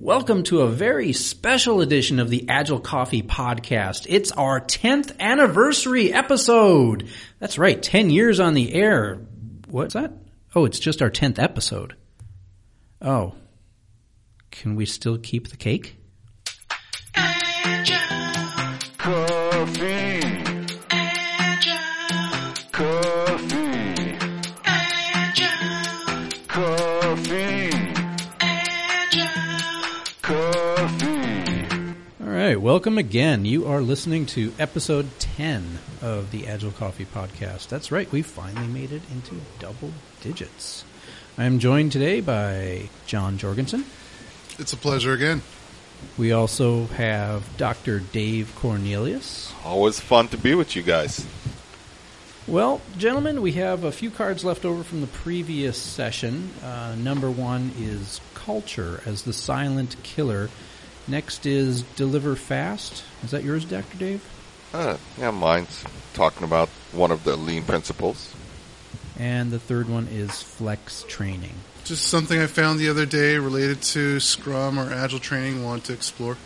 Welcome to a very special edition of the Agile Coffee Podcast. It's our 10th anniversary episode. That's right, 10 years on the air. What's that? Oh, it's just our 10th episode. Oh. Can we still keep the cake? Welcome again. You are listening to episode 10 of the Agile Coffee Podcast. That's right, we finally made it into double digits. I am joined today by Jon Jorgensen. It's a pleasure again. We also have Dr. Dave Cornelius. Always fun to be with you guys. Well, gentlemen, we have a few cards left over from the previous session. Uh, number one is culture as the silent killer. Next is deliver fast. Is that yours, Dr. Dave? Uh, yeah, mine's talking about one of the lean principles. And the third one is flex training. Just something I found the other day related to Scrum or Agile training. Want to explore?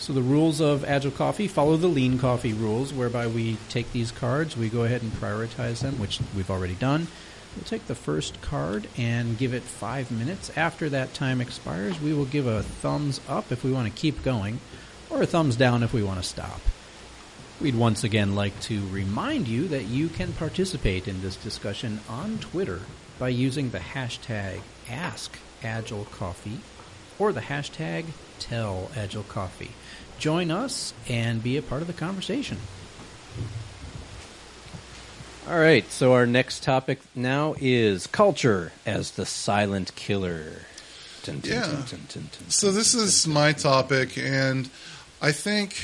So the rules of Agile Coffee follow the Lean Coffee rules, whereby we take these cards, we go ahead and prioritize them, which we've already done. We'll take the first card and give it five minutes. After that time expires, we will give a thumbs up if we want to keep going, or a thumbs down if we want to stop. We'd once again like to remind you that you can participate in this discussion on Twitter by using the hashtag AskAgileCoffee or the hashtag TellAgileCoffee. Join us and be a part of the conversation. All right, so our next topic now is culture as the silent killer. Dun, dun, Yeah. dun, So this is my topic, and I think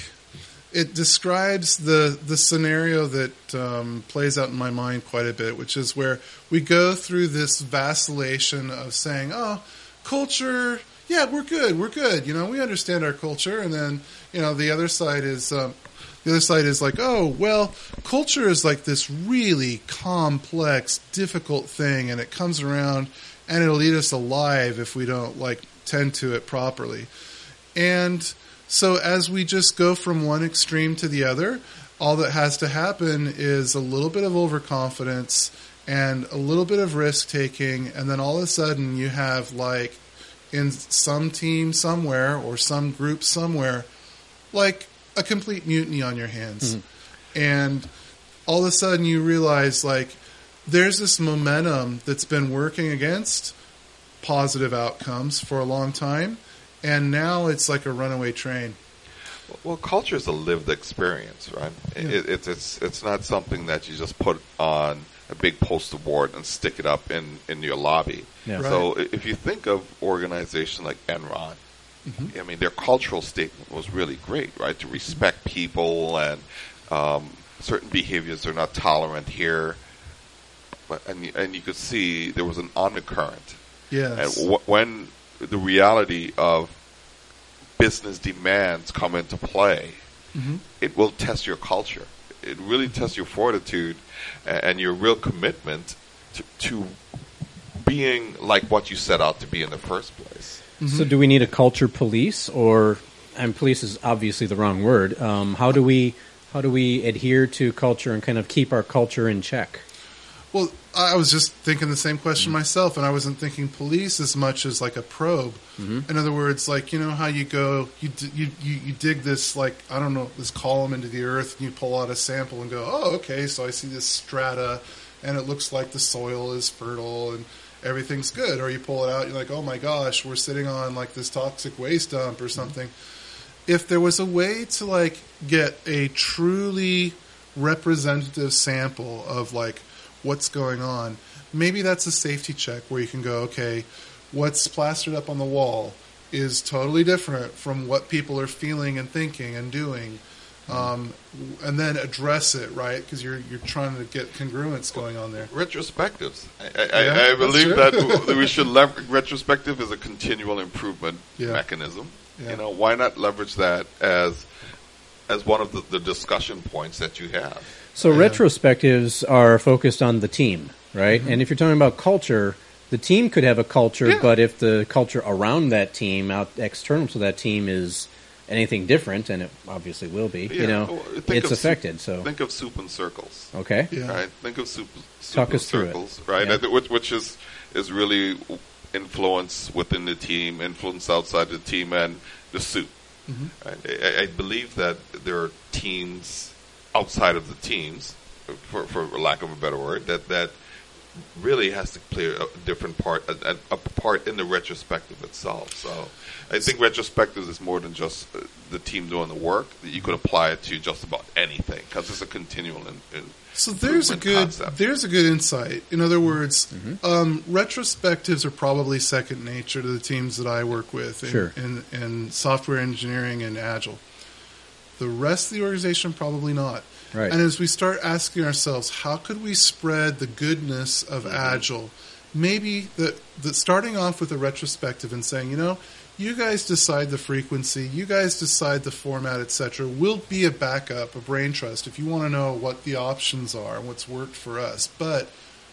it describes the the scenario that um, plays out in my mind quite a bit, which is where we go through this vacillation of saying, "Oh, culture, yeah, we're good, we're good. You know, we understand our culture," and then you know the other side is. Um, the other side is like, oh, well, culture is like this really complex, difficult thing, and it comes around and it'll eat us alive if we don't like tend to it properly. And so as we just go from one extreme to the other, all that has to happen is a little bit of overconfidence and a little bit of risk taking, and then all of a sudden you have like in some team somewhere or some group somewhere, like a complete mutiny on your hands. Mm-hmm. And all of a sudden you realize like there's this momentum that's been working against positive outcomes for a long time and now it's like a runaway train. Well, culture is a lived experience, right? Yeah. It, it's it's it's not something that you just put on a big poster board and stick it up in in your lobby. Yeah. So if you think of organization like Enron, Mm-hmm. I mean their cultural statement was really great, right? To respect people and um, certain behaviors are not tolerant here. But and you- and you could see there was an undercurrent Yes. And wh- when the reality of business demands come into play, Mhm. it will test your culture. It really tests your fortitude a- and your real commitment to, to being like what you set out to be in the first place. So, do we need a culture police, or and police is obviously the wrong word? Um, how do we how do we adhere to culture and kind of keep our culture in check? Well, I was just thinking the same question myself, and I wasn't thinking police as much as like a probe. In other words, like you know how you go, you, you you you dig this like I don't know this column into the earth, and you pull out a sample and go, oh, okay, so I see this strata, and it looks like the soil is fertile and everything's good. Or you pull it out, you're like, oh my gosh, we're sitting on like this toxic waste dump or something. If there was a way to like get a truly representative sample of like what's going on. Maybe that's a safety check where you can go, okay, what's plastered up on the wall is totally different from what people are feeling and thinking and doing. Um, and then address it, right? Because you're you're trying to get congruence going on there. Retrospectives. I, I, Yeah, I, I believe that we should leverage retrospective as a continual improvement Yeah. mechanism. Yeah. You know, why not leverage that as as one of the, the discussion points that you have? So Yeah. retrospectives are focused on the team, right? And if you're talking about culture, the team could have a culture, Yeah. but if the culture around that team, out external to that team, is anything different, and it obviously will be, Yeah, you know, well, it's of soup- affected. So Think of soup and circles. okay, Yeah. Right. Think of soup, soup Talk and us through it. circles. Right. Yeah. Which, which is is really influence within the team, influence outside the team, and the soup. Mm-hmm. I, I believe that there are teams outside of the teams, for for lack of a better word, that that really has to play a different part, a, a, a part in the retrospective itself. So, I think retrospective is more than just uh, the team doing the work. That you could apply it to just about anything because it's a continual. In, in So there's a good concept. there's a good insight. In other words, um, retrospectives are probably second nature to the teams that I work with in, Sure. in, in software engineering and agile. The rest of the organization probably not. Right. And as we start asking ourselves, how could we spread the goodness of mm-hmm. agile? Maybe the, the starting off with a retrospective and saying, you know, you guys decide the frequency, you guys decide the format, etc. We'll be a backup, a brain trust if you want to know what the options are and what's worked for us. But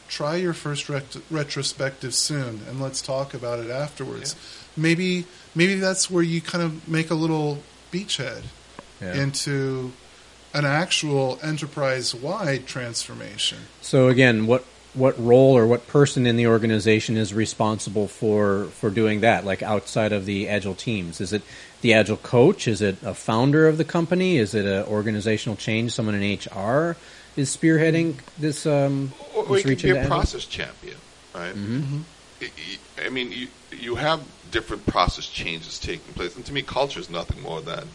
try your first ret- retrospective soon, and let's talk about it afterwards. Maybe maybe that's where you kind of make a little beachhead Yeah. into an actual enterprise-wide transformation. So again, what what role or what person in the organization is responsible for for doing that? Like outside of the agile teams, is it the agile coach? Is it a founder of the company? Is it an organizational change? Someone in HR is spearheading this. Um, Or, or this you reach can be a agile? process champion, right? I- I I mean, you you have different process changes taking place, and to me, culture is nothing more than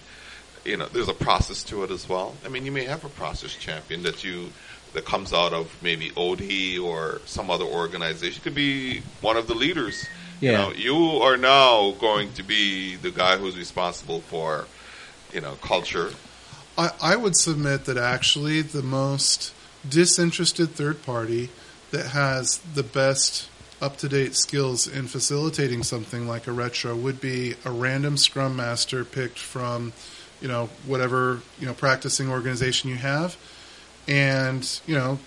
you know. There's a process to it as well. I mean, you may have a process champion that you that comes out of maybe OD or some other organization. It could be one of the leaders. You Yeah. know, you are now going to be the guy who's responsible for you know culture. I, I would submit that actually the most disinterested third party that has the best up to date skills in facilitating something like a retro would be a random scrum master picked from, you know, whatever, you know, practicing organization you have and, you know,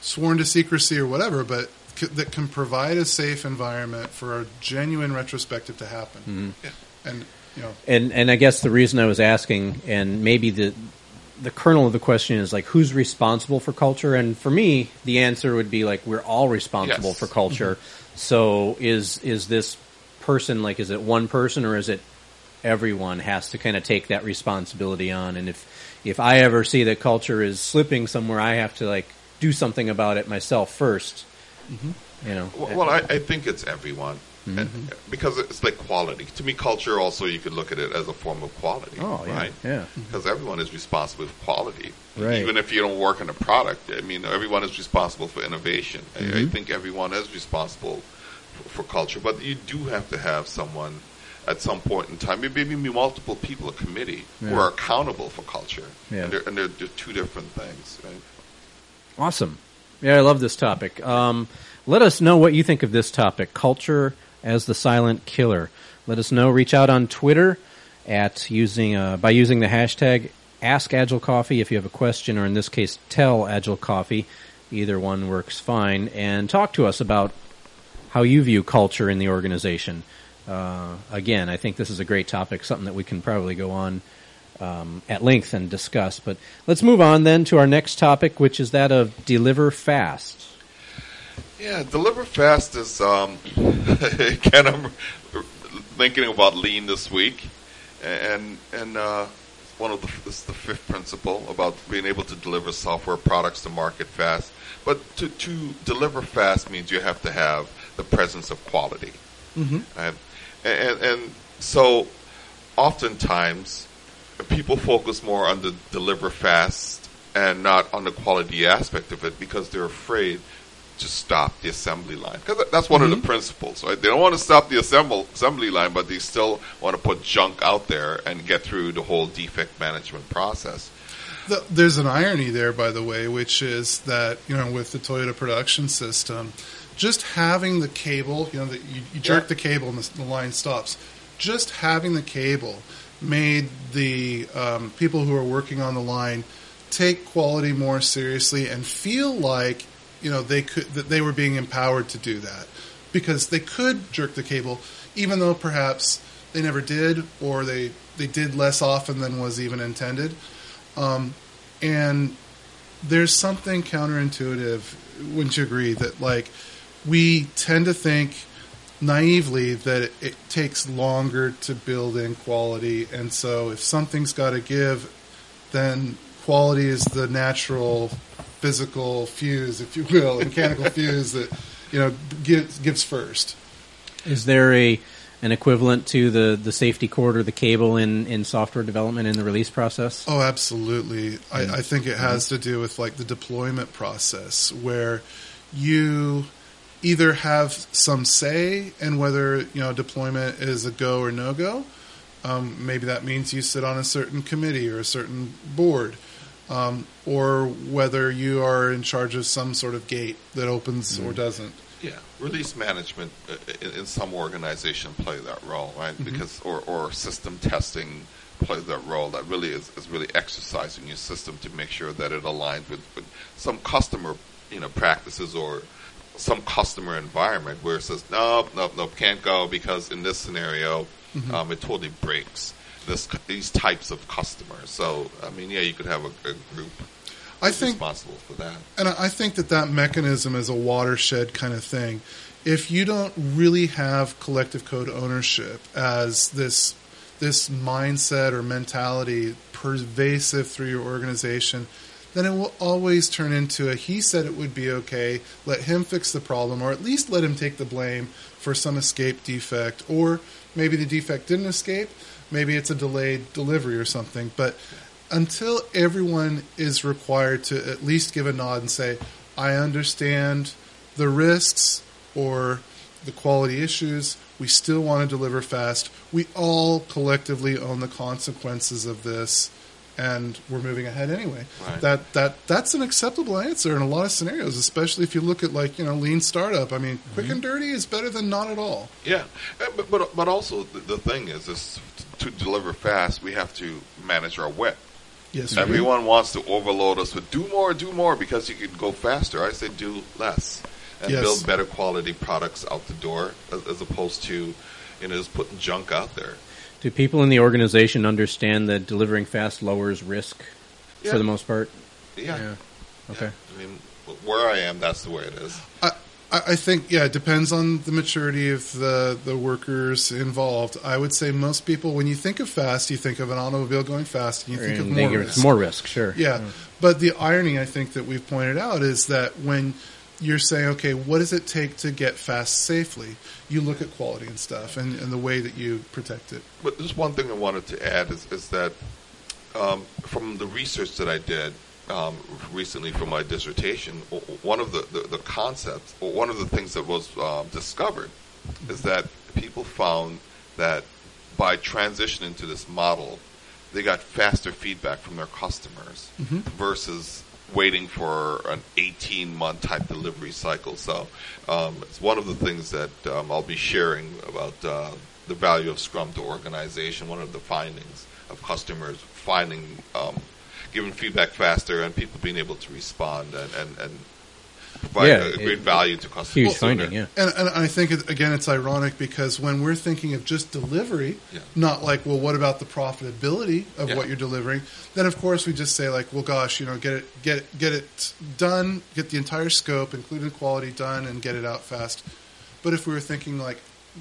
sworn to secrecy or whatever, but c- that can provide a safe environment for a genuine retrospective to happen. Mm-hmm. Yeah. And, you know, And and I guess the reason I was asking, and maybe the the kernel of the question is like, who's responsible for culture? And for me, the answer would be like, we're all responsible Yes. for culture. Mm-hmm. So is is this person like, is it one person or is it everyone has to kind of take that responsibility on? And if if I ever see that culture is slipping somewhere, I have to like do something about it myself 1st mm-hmm. You know. Well, well I, I think it's everyone. Mm-hmm. And, because it's like quality. To me, culture also you could look at it as a form of quality. Oh, yeah, right? yeah. Mm-hmm. Because everyone is responsible for quality. Right. Even if you don't work on a product, I mean, everyone is responsible for innovation. I, Mm-hmm. I think everyone is responsible for, for culture, but you do have to have someone at some point in time, maybe multiple people, a committee, who are accountable for culture. Yeah. And, they're, and they're, they're two different things, right? Awesome. Yeah, I love this topic. Um, let us know what you think of this topic culture as the silent killer. Let us know. Reach out on Twitter at using uh, by using the hashtag Ask Agile Coffee if you have a question, or in this case, Tell Agile Coffee. Either one works fine. And talk to us about how you view culture in the organization. Uh, again, I think this is a great topic, something that we can probably go on um, at length and discuss. But let's move on then to our next topic, which is that of deliver fast. Yeah, deliver fast is um, again. I'm thinking about lean this week, and and uh, one of the this is the fifth principle about being able to deliver software products to market fast. But to to deliver fast means you have to have the presence of quality, mm-hmm. and, and and so oftentimes people focus more on the deliver fast and not on the quality aspect of it because they're afraid to stop the assembly line. Because that's one of the mm-hmm. principles, right? They don't want to stop the assemble, assembly line, but they still want to put junk out there and get through the whole defect management process. The, there's an irony there, by the way, which is that you know with the Toyota production system, just having the cable, you know, that you, you jerk Yeah. the cable and the, the line stops. Just having the cable made the um, people who are working on the line take quality more seriously and feel like you know they could that they were being empowered to do that. because they could jerk the cable, even though perhaps they never did, or they they did less often than was even intended. Um, and there's something counterintuitive, wouldn't you agree, that like we tend to think naively that it, it takes longer to build in quality, and so if something's got to give, then quality is the natural physical fuse, if you will, mechanical fuse that you know gives, gives first. Is there a an equivalent to the, the safety cord or the cable in, in software development in the release process? Oh, absolutely. I, I think it has to do with like the deployment process where you either have some say in whether you know deployment is a go or no go. Um, maybe that means you sit on a certain committee or a certain board, um, or whether you are in charge of some sort of gate that opens or doesn't. Yeah, release management uh, in, in some organization play that role, right? Because or, or system testing plays that role. That really is, is really exercising your system to make sure that it aligns with, with some customer you know practices or some customer environment where it says nope, nope, nope, can't go because in this scenario um, it totally breaks this these types of customers. So I mean, yeah, you could have a, a group I think responsible for that. And I I think that that mechanism is a watershed kind of thing. If you don't really have collective code ownership as this this mindset or mentality pervasive through your organization, then it will always turn into a he said it would be okay, let him fix the problem, or at least let him take the blame for some escape defect, or maybe the defect didn't escape, maybe it's a delayed delivery or something. But until everyone is required to at least give a nod and say, I understand the risks or the quality issues, we still want to deliver fast. We all collectively own the consequences of this and we're moving ahead anyway. Right. That that that's an acceptable answer in a lot of scenarios, especially if you look at like, you know, lean startup. I mean, quick and dirty is better than not at all. Yeah, Uh, but but, but also the, the thing is, is to deliver fast, we have to manage our WIP. Yes. Everyone wants to overload us with do more, do more because you can go faster. I say do less and Yes. build better quality products out the door as, as opposed to you know just putting junk out there. Do people in the organization understand that delivering fast lowers risk Yeah. for the most part? Yeah. Okay. I mean, where I am, that's the way it is. I, I I think yeah, it depends on the maturity of the the workers involved. I would say most people, when you think of fast, you think of an automobile going fast, and you think of more risk. more risk, sure. Yeah, but the irony I think that we've pointed out is that when you're saying, okay, what does it take to get fast safely? You look at quality and stuff, and, and the way that you protect it. But just one thing I wanted to add is, is that um, from the research that I did um, recently for my dissertation, one of the, the, the concepts, or one of the things that was um, discovered is that people found that by transitioning to this model, they got faster feedback from their customers versus waiting for an 18 month type delivery cycle. So um, it's one of the things that um, I'll be sharing about uh, the value of Scrum to organization. One of the findings of customers finding, um, giving feedback faster and people being able to respond and, and, and provide Yeah, a, a great it- value to customers. Huge sooner. finding, yeah. And, and I think it, again, it's ironic because when we're thinking of just delivery, Yeah. not like, well, what about the profitability of Yeah. what you're delivering? Then of course we just say like, well, gosh, you know, get it, get it, get it done, get the entire scope, including quality, done, and get it out fast. But if we were thinking like,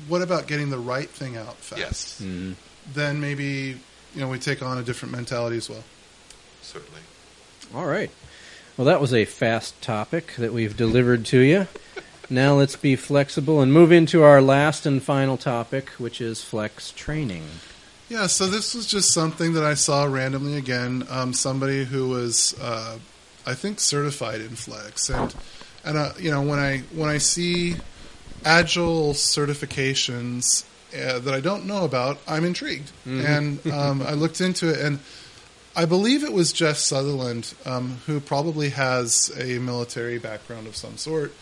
what about getting the right thing out fast? Yes, Mm-hmm. Then maybe you know we take on a different mentality as well. certainly. All right. Well, that was a fast topic that we've delivered to you. Now let's be flexible and move into our last and final topic, which is flex training. Yeah, so this was just something that I saw randomly again. Um, somebody who was, uh, I think, certified in Flex, and and uh, you know when I when I see agile certifications uh, that I don't know about, I'm intrigued, and um, I looked into it, and I believe it was Jeff Sutherland um, who probably has a military background of some sort,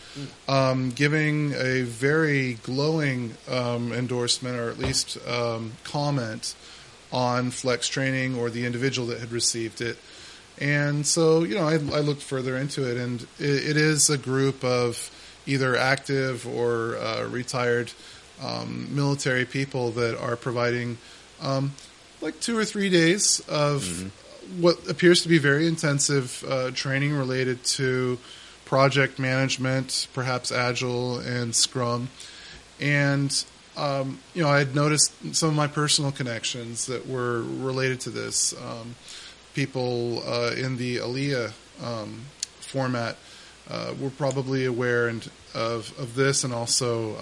um, giving a very glowing um, endorsement or at least um, comment on flex training or the individual that had received it. And so, you know, I, I looked further into it, and it, it is a group of, either active or uh, retired um, military people that are providing um, like two or three days of what appears to be very intensive uh, training related to project management, perhaps Agile and Scrum. And, um, you know, I had noticed some of my personal connections that were related to this. Um, people uh, in the Aliyah um, format uh, were probably aware and of, of this and also.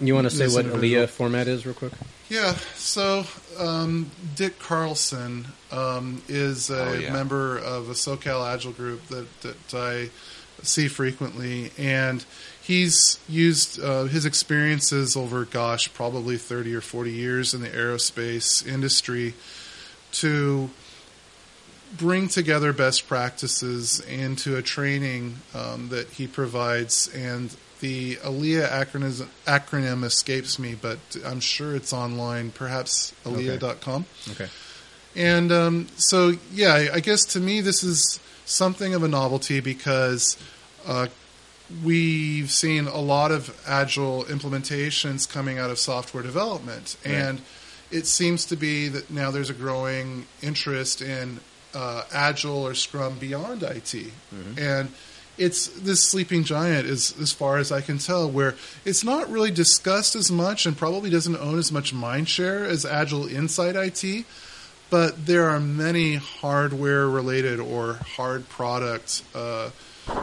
You want to say what individual. Aliyah format is, real quick? yeah, so um, Dick Carlson um, is a Oh, yeah. member of a SoCal Agile group that, that I see frequently, and he's used uh, his experiences over, gosh, probably 30 or 40 years in the aerospace industry to bring together best practices into a training um, that he provides. And the ALIA acronym, acronym escapes me, but I'm sure it's online, perhaps alia.com. Okay. And um, so, yeah, I- I guess to me, this is something of a novelty because uh, we've seen a lot of agile implementations coming out of software development. Right. And it seems to be that now there's a growing interest in uh, agile or scrum beyond IT. And it's this sleeping giant, is, as far as I can tell, where it's not really discussed as much and probably doesn't own as much mind share as agile inside IT but there are many hardware related or hard product uh,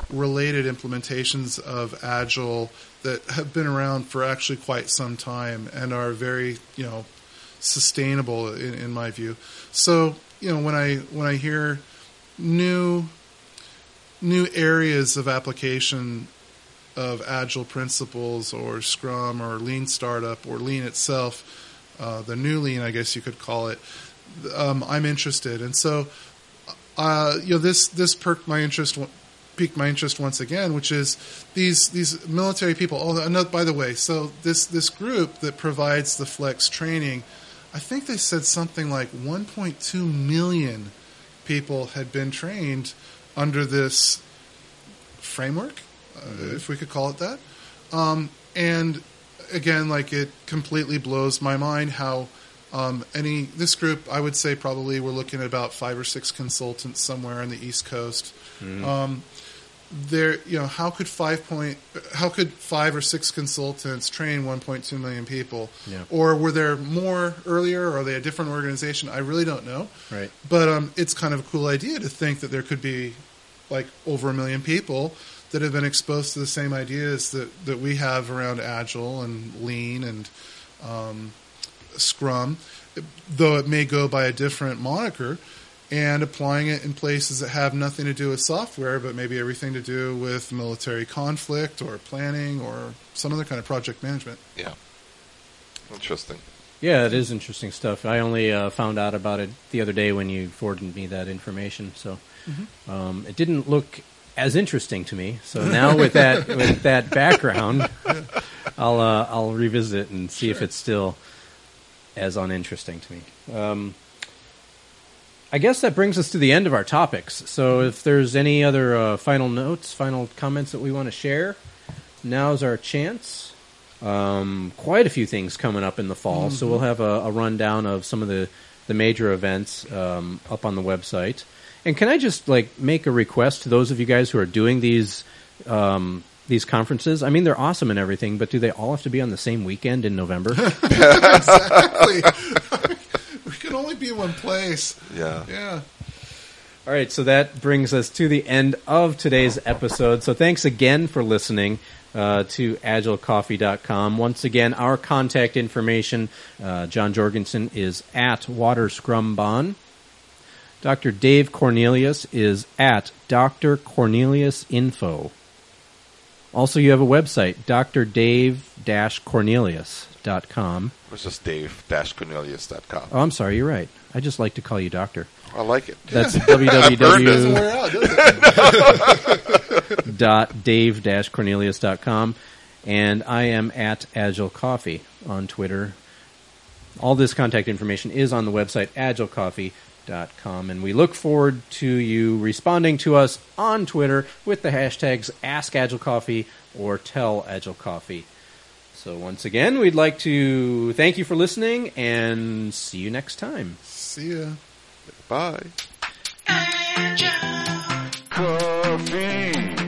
related implementations of agile that have been around for actually quite some time and are very you know sustainable in, in my view so you know when i when i hear new new areas of application of agile principles or scrum or lean startup or lean itself uh, the new lean i guess you could call it um, I'm interested, and so uh, you know this this perked my interest, piqued my interest once again, which is these these military people. Oh, another, by the way, so this this group that provides the flex training, I think they said something like 1.2 million people had been trained under this framework, uh, if we could call it that. Um, and again, like it completely blows my mind how um, any this group, I would say probably we're looking at about five or six consultants somewhere on the East Coast. Um, there, you know, how could five point, how could five or six consultants train 1.2 million people? Yeah. Or were there more earlier? Or are they a different organization? I really don't know. Right. But um, it's kind of a cool idea to think that there could be like over a million people that have been exposed to the same ideas that, that we have around Agile and Lean and um, Scrum, though it may go by a different moniker, and applying it in places that have nothing to do with software, but maybe everything to do with military conflict or planning or some other kind of project management. Yeah. Interesting. Yeah, it is interesting stuff. I only uh, found out about it the other day when you forwarded me that information, so um, it didn't look as interesting to me. So now with that with that background, I'll uh, I'll revisit it and see if it's still as uninteresting to me. Um, I guess that brings us to the end of our topics. So if there's any other uh, final notes, final comments that we want to share, now's our chance. Um, quite a few things coming up in the fall, so we'll have a, a rundown of some of the, the major events um, up on the website. And can I just like make a request to those of you guys who are doing these um, these conferences? I mean, they're awesome and everything, but do they all have to be on the same weekend in November? exactly. We be in one place. Yeah. Yeah. All right, so that brings us to the end of today's episode. So thanks again for listening uh, to agilecoffee.com. Once again, our contact information, uh, Jon Jorgensen is at Water ScrumBan. Dr. Dave Cornelius is at Dr. Cornelius Info. Also, you have a website, drdave-cornelius.com. It's just dave-cornelius.com. Oh, I'm sorry, you're right. I just like to call you doctor. I like it. That's I've earned Doesn't www. wear out, does it? dot dave dash cornelius dot com and I am at Agile Coffee on Twitter. All this contact information is on the website agilecoffee.com and we look forward to you responding to us on Twitter with the hashtags AskAgileCoffee, or tell Agile Coffee. So once again, we'd like to thank you for listening and see you next time. See ya. Bye. Coffee.